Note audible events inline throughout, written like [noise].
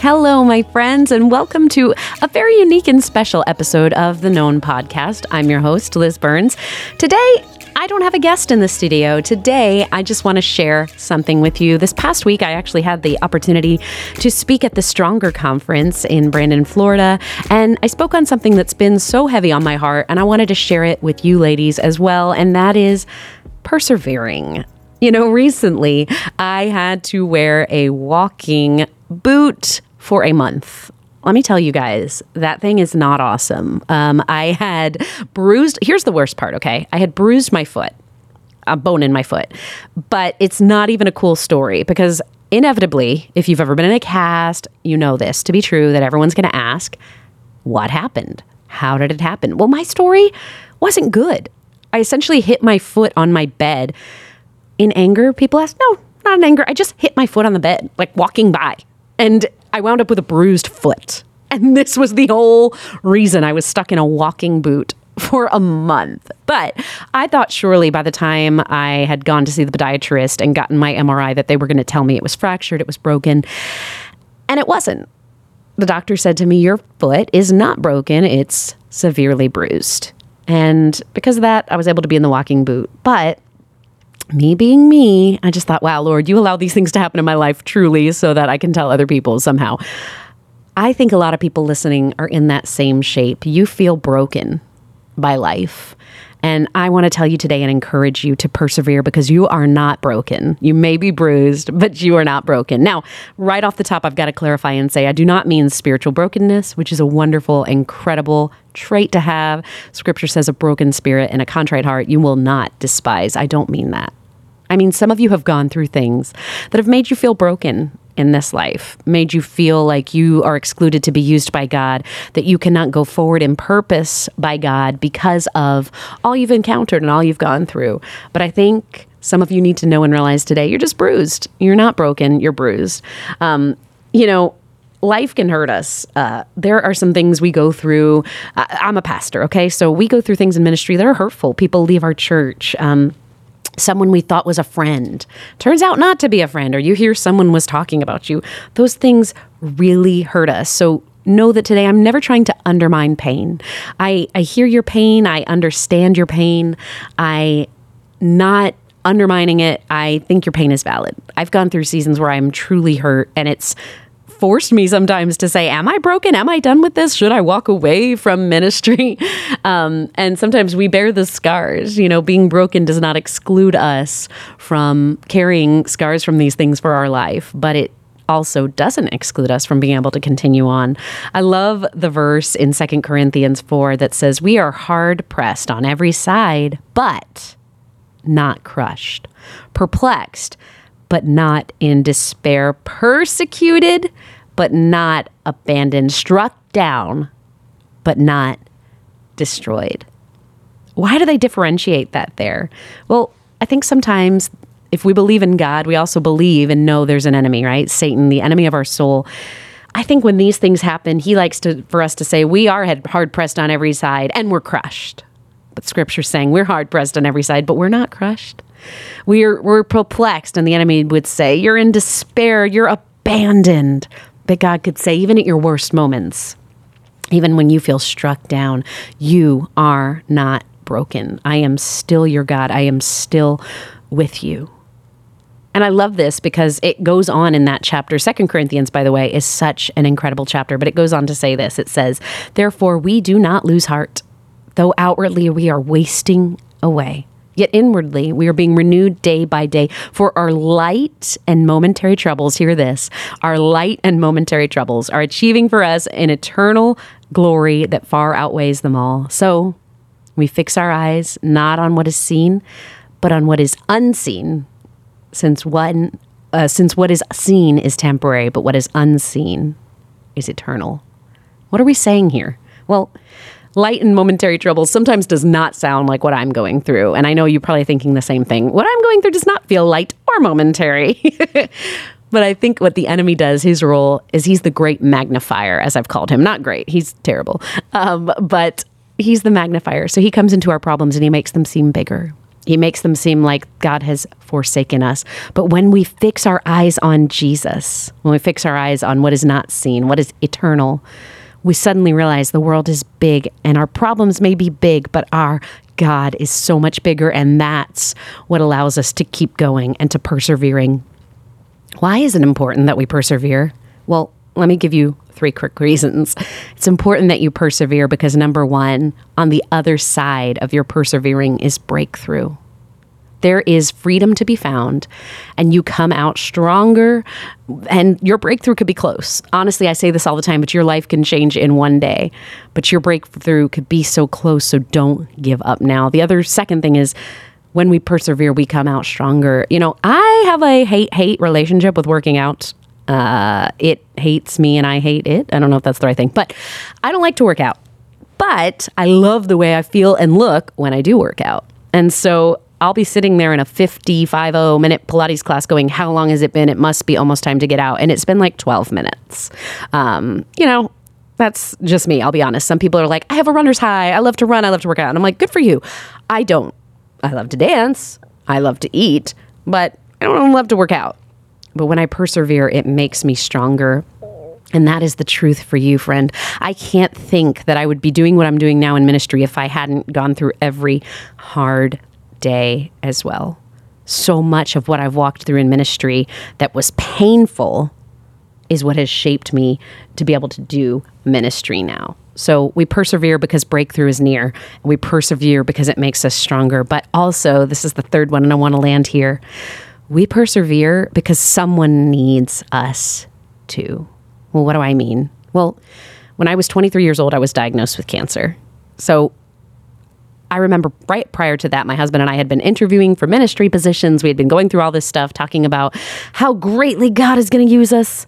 Hello, my friends, and welcome to a very unique and special episode of the Known Podcast. I'm your host, Lis Burns. Today, I don't have a guest in the studio. Today, I just want to share something with you. This past week, I actually had the opportunity to speak at the Stronger Conference in Brandon, Florida, and I spoke on something that's been so heavy on my heart, and I wanted to share it with you ladies as well, and that is persevering. You know, recently I had to wear a walking boot for a month. Let me tell you guys, that thing is not awesome. Um, I had bruised, here's the worst part, okay? I had bruised my foot, a bone in my foot, but it's not even a cool story because inevitably, if you've ever been in a cast, you know this to be true that everyone's going to ask, what happened? How did it happen? Well, my story wasn't good. I essentially hit my foot on my bed in anger. People ask, no, not in anger. I just hit my foot on the bed, like walking by. And I wound up with a bruised foot. And this was the whole reason I was stuck in a walking boot [laughs] for a month. But I thought surely by the time I had gone to see the podiatrist and gotten my MRI that they were going to tell me it was fractured, it was broken. And it wasn't. The doctor said to me, Your foot is not broken, it's severely bruised. And because of that, I was able to be in the walking boot. But me being me, I just thought, wow, Lord, you allow these things to happen in my life truly so that I can tell other people somehow. I think a lot of people listening are in that same shape. You feel broken by life. And I want to tell you today and encourage you to persevere because you are not broken. You may be bruised, but you are not broken. Now, right off the top, I've got to clarify and say I do not mean spiritual brokenness, which is a wonderful, incredible trait to have. Scripture says a broken spirit and a contrite heart you will not despise. I don't mean that. I mean, some of you have gone through things that have made you feel broken in this life, made you feel like you are excluded to be used by God, that you cannot go forward in purpose by God because of all you've encountered and all you've gone through. But I think some of you need to know and realize today you're just bruised. You're not broken, you're bruised. Um, you know, life can hurt us. Uh, there are some things we go through. I, am a pastor, okay? So we go through things in ministry that are hurtful. People leave our church. Um, someone we thought was a friend turns out not to be a friend, or you hear someone was talking about you. Those things really hurt us. So know that today I'm never trying to undermine pain. I, I hear your pain, I understand your pain. I not undermining it. I think your pain is valid. I've gone through seasons where I'm truly hurt and it's forced me sometimes to say, Am I broken? Am I done with this? Should I walk away from ministry? [laughs] Um, and sometimes we bear the scars. You know, being broken does not exclude us from carrying scars from these things for our life, but it also doesn't exclude us from being able to continue on. I love the verse in Second Corinthians 4 that says, We are hard pressed on every side, but not crushed, perplexed but not in despair, persecuted, but not abandoned, struck down, but not destroyed. Why do they differentiate that there? Well, I think sometimes if we believe in God, we also believe and know there's an enemy, right? Satan, the enemy of our soul. I think when these things happen, he likes to for us to say we are hard pressed on every side and we're crushed. But scripture's saying we're hard pressed on every side, but we're not crushed. We're, we're perplexed, and the enemy would say, You're in despair, you're abandoned. But God could say, Even at your worst moments, even when you feel struck down, you are not broken. I am still your God. I am still with you. And I love this because it goes on in that chapter. Second Corinthians, by the way, is such an incredible chapter, but it goes on to say this. It says, Therefore, we do not lose heart, though outwardly we are wasting away. Yet inwardly, we are being renewed day by day. For our light and momentary troubles, hear this our light and momentary troubles are achieving for us an eternal glory that far outweighs them all. So we fix our eyes not on what is seen, but on what is unseen, since one uh, since what is seen is temporary, but what is unseen is eternal. What are we saying here? Well, light and momentary troubles sometimes does not sound like what I'm going through. And I know you're probably thinking the same thing. What I'm going through does not feel light or momentary. [laughs] but I think what the enemy does, his role is he's the great magnifier, as I've called him. Not great, he's terrible. Um, but he's the magnifier. So he comes into our problems and he makes them seem bigger. He makes them seem like God has forsaken us. But when we fix our eyes on Jesus, when we fix our eyes on what is not seen, what is eternal, we suddenly realize the world is big and our problems may be big, but our God is so much bigger. And that's what allows us to keep going and to persevering. Why is it important that we persevere? Well, let me give you three quick reasons. It's important that you persevere because number one, on the other side of your persevering is breakthrough. There is freedom to be found, and you come out stronger, and your breakthrough could be close. Honestly, I say this all the time, but your life can change in one day. But your breakthrough could be so close, so don't give up now. The other second thing is, when we persevere, we come out stronger. You know, I have a hate hate relationship with working out. Uh, it hates me and I hate it. I don't know if that's the right thing, but I don't like to work out. But I love the way I feel and look when I do work out. And so I'll be sitting there in a 55 minute Pilates class going, How long has it been? It must be almost time to get out. And it's been like 12 minutes. Um, you know, that's just me. I'll be honest. Some people are like, I have a runner's high. I love to run. I love to work out. And I'm like, Good for you. I don't. I love to dance. I love to eat, but I don't love to work out. But when I persevere, it makes me stronger. And that is the truth for you, friend. I can't think that I would be doing what I'm doing now in ministry if I hadn't gone through every hard day as well. So much of what I've walked through in ministry that was painful is what has shaped me to be able to do ministry now. So we persevere because breakthrough is near. We persevere because it makes us stronger. But also, this is the third one, and I want to land here. We persevere because someone needs us to. Well, what do I mean? Well, when I was 23 years old, I was diagnosed with cancer. So I remember right prior to that, my husband and I had been interviewing for ministry positions. We had been going through all this stuff, talking about how greatly God is going to use us.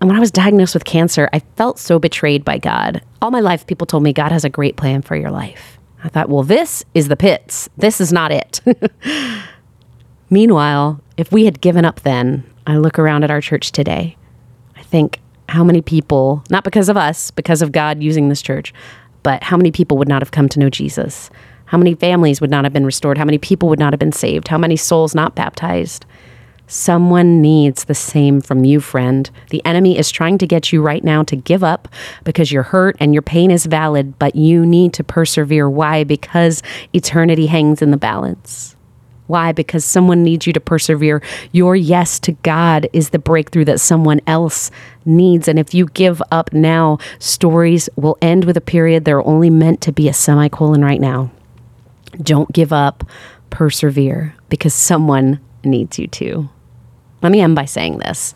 And when I was diagnosed with cancer, I felt so betrayed by God. All my life, people told me God has a great plan for your life. I thought, well, this is the pits. This is not it. [laughs] Meanwhile, if we had given up then, I look around at our church today. I think how many people, not because of us, because of God using this church, but how many people would not have come to know Jesus? How many families would not have been restored? How many people would not have been saved? How many souls not baptized? Someone needs the same from you, friend. The enemy is trying to get you right now to give up because you're hurt and your pain is valid, but you need to persevere. Why? Because eternity hangs in the balance. Why? Because someone needs you to persevere. Your yes to God is the breakthrough that someone else needs. And if you give up now, stories will end with a period. They're only meant to be a semicolon right now. Don't give up. Persevere because someone needs you to. Let me end by saying this.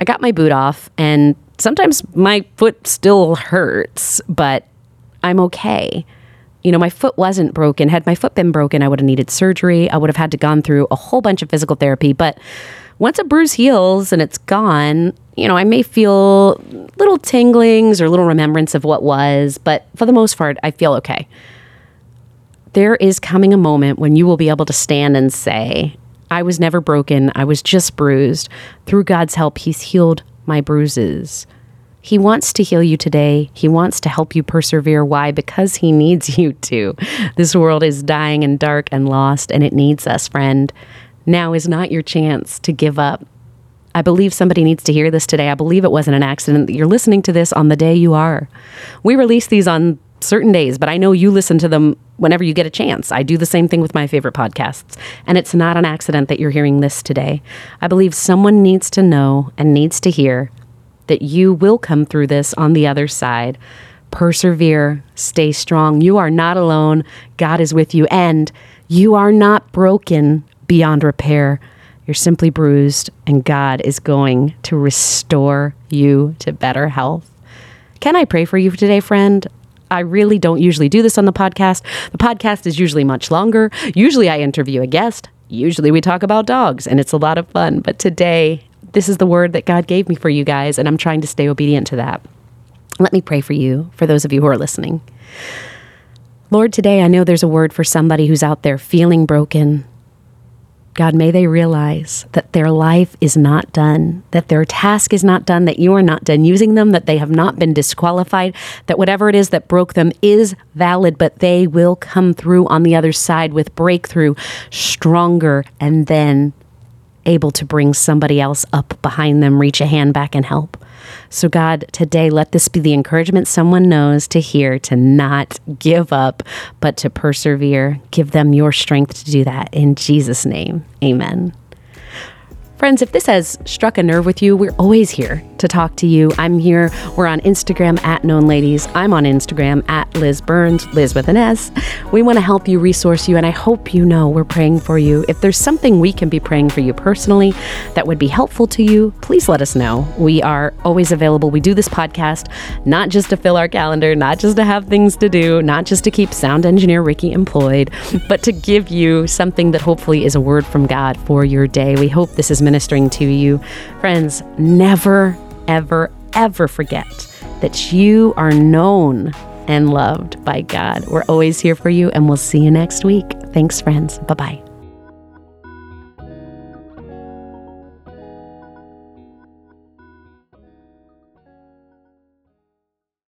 I got my boot off, and sometimes my foot still hurts, but I'm okay you know, my foot wasn't broken. Had my foot been broken, I would have needed surgery. I would have had to gone through a whole bunch of physical therapy. But once a bruise heals and it's gone, you know, I may feel little tinglings or little remembrance of what was, but for the most part, I feel okay. There is coming a moment when you will be able to stand and say, I was never broken. I was just bruised. Through God's help, He's healed my bruises. He wants to heal you today. He wants to help you persevere. Why? Because He needs you to. This world is dying and dark and lost, and it needs us, friend. Now is not your chance to give up. I believe somebody needs to hear this today. I believe it wasn't an accident that you're listening to this on the day you are. We release these on certain days, but I know you listen to them whenever you get a chance. I do the same thing with my favorite podcasts. And it's not an accident that you're hearing this today. I believe someone needs to know and needs to hear that you will come through this on the other side. Persevere, stay strong. You are not alone. God is with you, and you are not broken beyond repair. You're simply bruised, and God is going to restore you to better health. Can I pray for you today, friend? I really don't usually do this on the podcast. The podcast is usually much longer. Usually, I interview a guest. Usually, we talk about dogs, and it's a lot of fun. But today, this is the word that God gave me for you guys, and I'm trying to stay obedient to that. Let me pray for you, for those of you who are listening. Lord, today I know there's a word for somebody who's out there feeling broken. God, may they realize that their life is not done, that their task is not done, that you are not done using them, that they have not been disqualified, that whatever it is that broke them is valid, but they will come through on the other side with breakthrough, stronger, and then able to bring somebody else up behind them, reach a hand back and help. So, God, today let this be the encouragement someone knows to hear to not give up, but to persevere. Give them your strength to do that. In Jesus' name, amen. Friends, if this has struck a nerve with you, we're always here to talk to you. I'm here. We're on Instagram at Known Ladies. I'm on Instagram at Lis Burns, Lis with an S. We want to help you, resource you, and I hope you know we're praying for you. If there's something we can be praying for you personally that would be helpful to you, please let us know. We are always available. We do this podcast not just to fill our calendar, not just to have things to do, not just to keep sound engineer Ricky employed, but to give you something that hopefully is a word from God for your day. We hope this is ministering to you. Friends, never, ever, ever forget that you are known and loved by God. We're always here for you, and we'll see you next week. Thanks, friends. Bye bye.